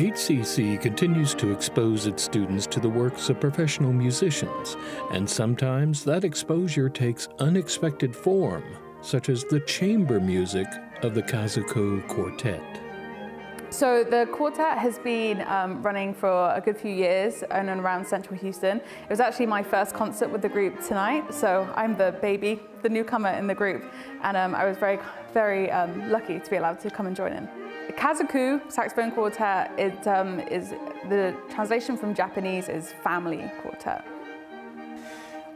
HCC continues to expose its students to the works of professional musicians, and sometimes that exposure takes unexpected form, such as the chamber music of the Kazoku Quartet. So the quartet has been um, running for a good few years in and around central Houston. It was actually my first concert with the group tonight, so I'm the baby, the newcomer in the group, and um, I was very, very um, lucky to be allowed to come and join in. Kazoku saxophone quartet it, um, is the translation from Japanese is family quartet.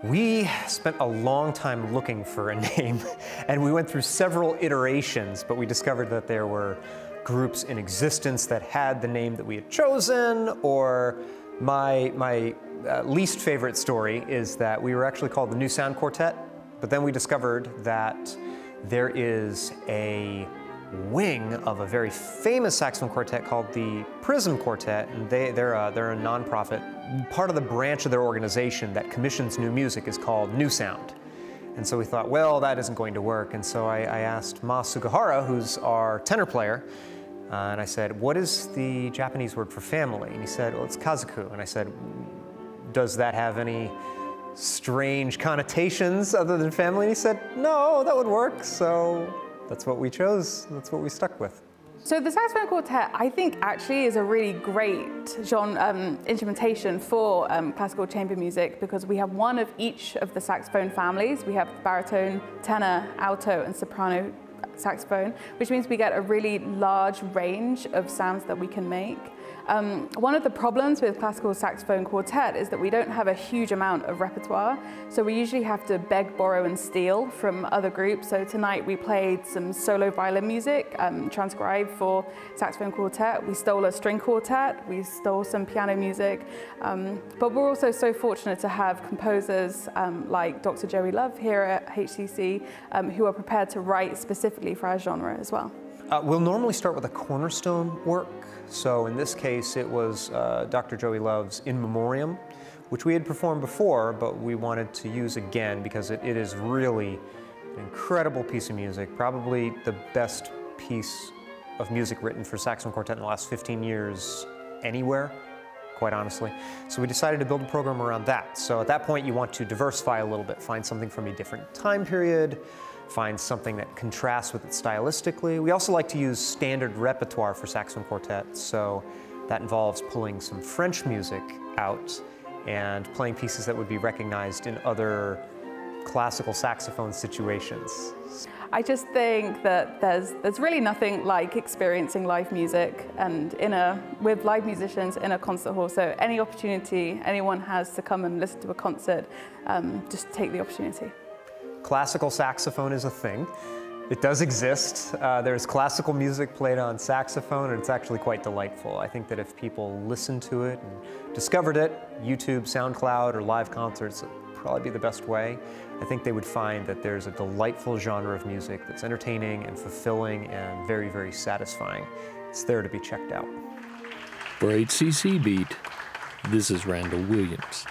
We spent a long time looking for a name, and we went through several iterations, but we discovered that there were groups in existence that had the name that we had chosen, or my, my uh, least favorite story is that we were actually called the New Sound Quartet, but then we discovered that there is a wing of a very famous saxophone quartet called the Prism Quartet, and they, they're, a, they're a nonprofit. Part of the branch of their organization that commissions new music is called New Sound. And so we thought, well, that isn't going to work. And so I, I asked Ma Sugahara, who's our tenor player, uh, and I said, what is the Japanese word for family? And he said, well, it's kazoku. And I said, does that have any strange connotations other than family? And he said, no, that would work. So that's what we chose. That's what we stuck with. So the saxophone quartet, I think, actually is a really great genre um, instrumentation for um, classical chamber music because we have one of each of the saxophone families. We have baritone, tenor, alto, and soprano saxophone, which means we get a really large range of sounds that we can make. Um, one of the problems with classical saxophone quartet is that we don't have a huge amount of repertoire, so we usually have to beg, borrow and steal from other groups. So tonight we played some solo violin music, um, transcribed for saxophone quartet. We stole a string quartet, we stole some piano music, um, but we're also so fortunate to have composers um, like Dr. Joey Love here at HCC um, who are prepared to write specifically for our genre as well. Uh, we'll normally start with a cornerstone work. So in this case, it was uh, Dr. Joey Love's In Memoriam, which we had performed before, but we wanted to use again because it, it is really an incredible piece of music, probably the best piece of music written for saxophone quartet in the last 15 years anywhere, quite honestly. So we decided to build a program around that. So at that point, you want to diversify a little bit, find something from a different time period, find something that contrasts with it stylistically. We also like to use standard repertoire for saxophone quartets, so that involves pulling some French music out and playing pieces that would be recognized in other classical saxophone situations. I just think that there's there's really nothing like experiencing live music and in a with live musicians in a concert hall. So any opportunity anyone has to come and listen to a concert, um, just take the opportunity. Classical saxophone is a thing. It does exist. Uh, there's classical music played on saxophone, and it's actually quite delightful. I think that if people listened to it and discovered it, YouTube, SoundCloud, or live concerts would probably be the best way. I think they would find that there's a delightful genre of music that's entertaining and fulfilling and very, very satisfying. It's there to be checked out. For HCC Beat, this is Randall Williams.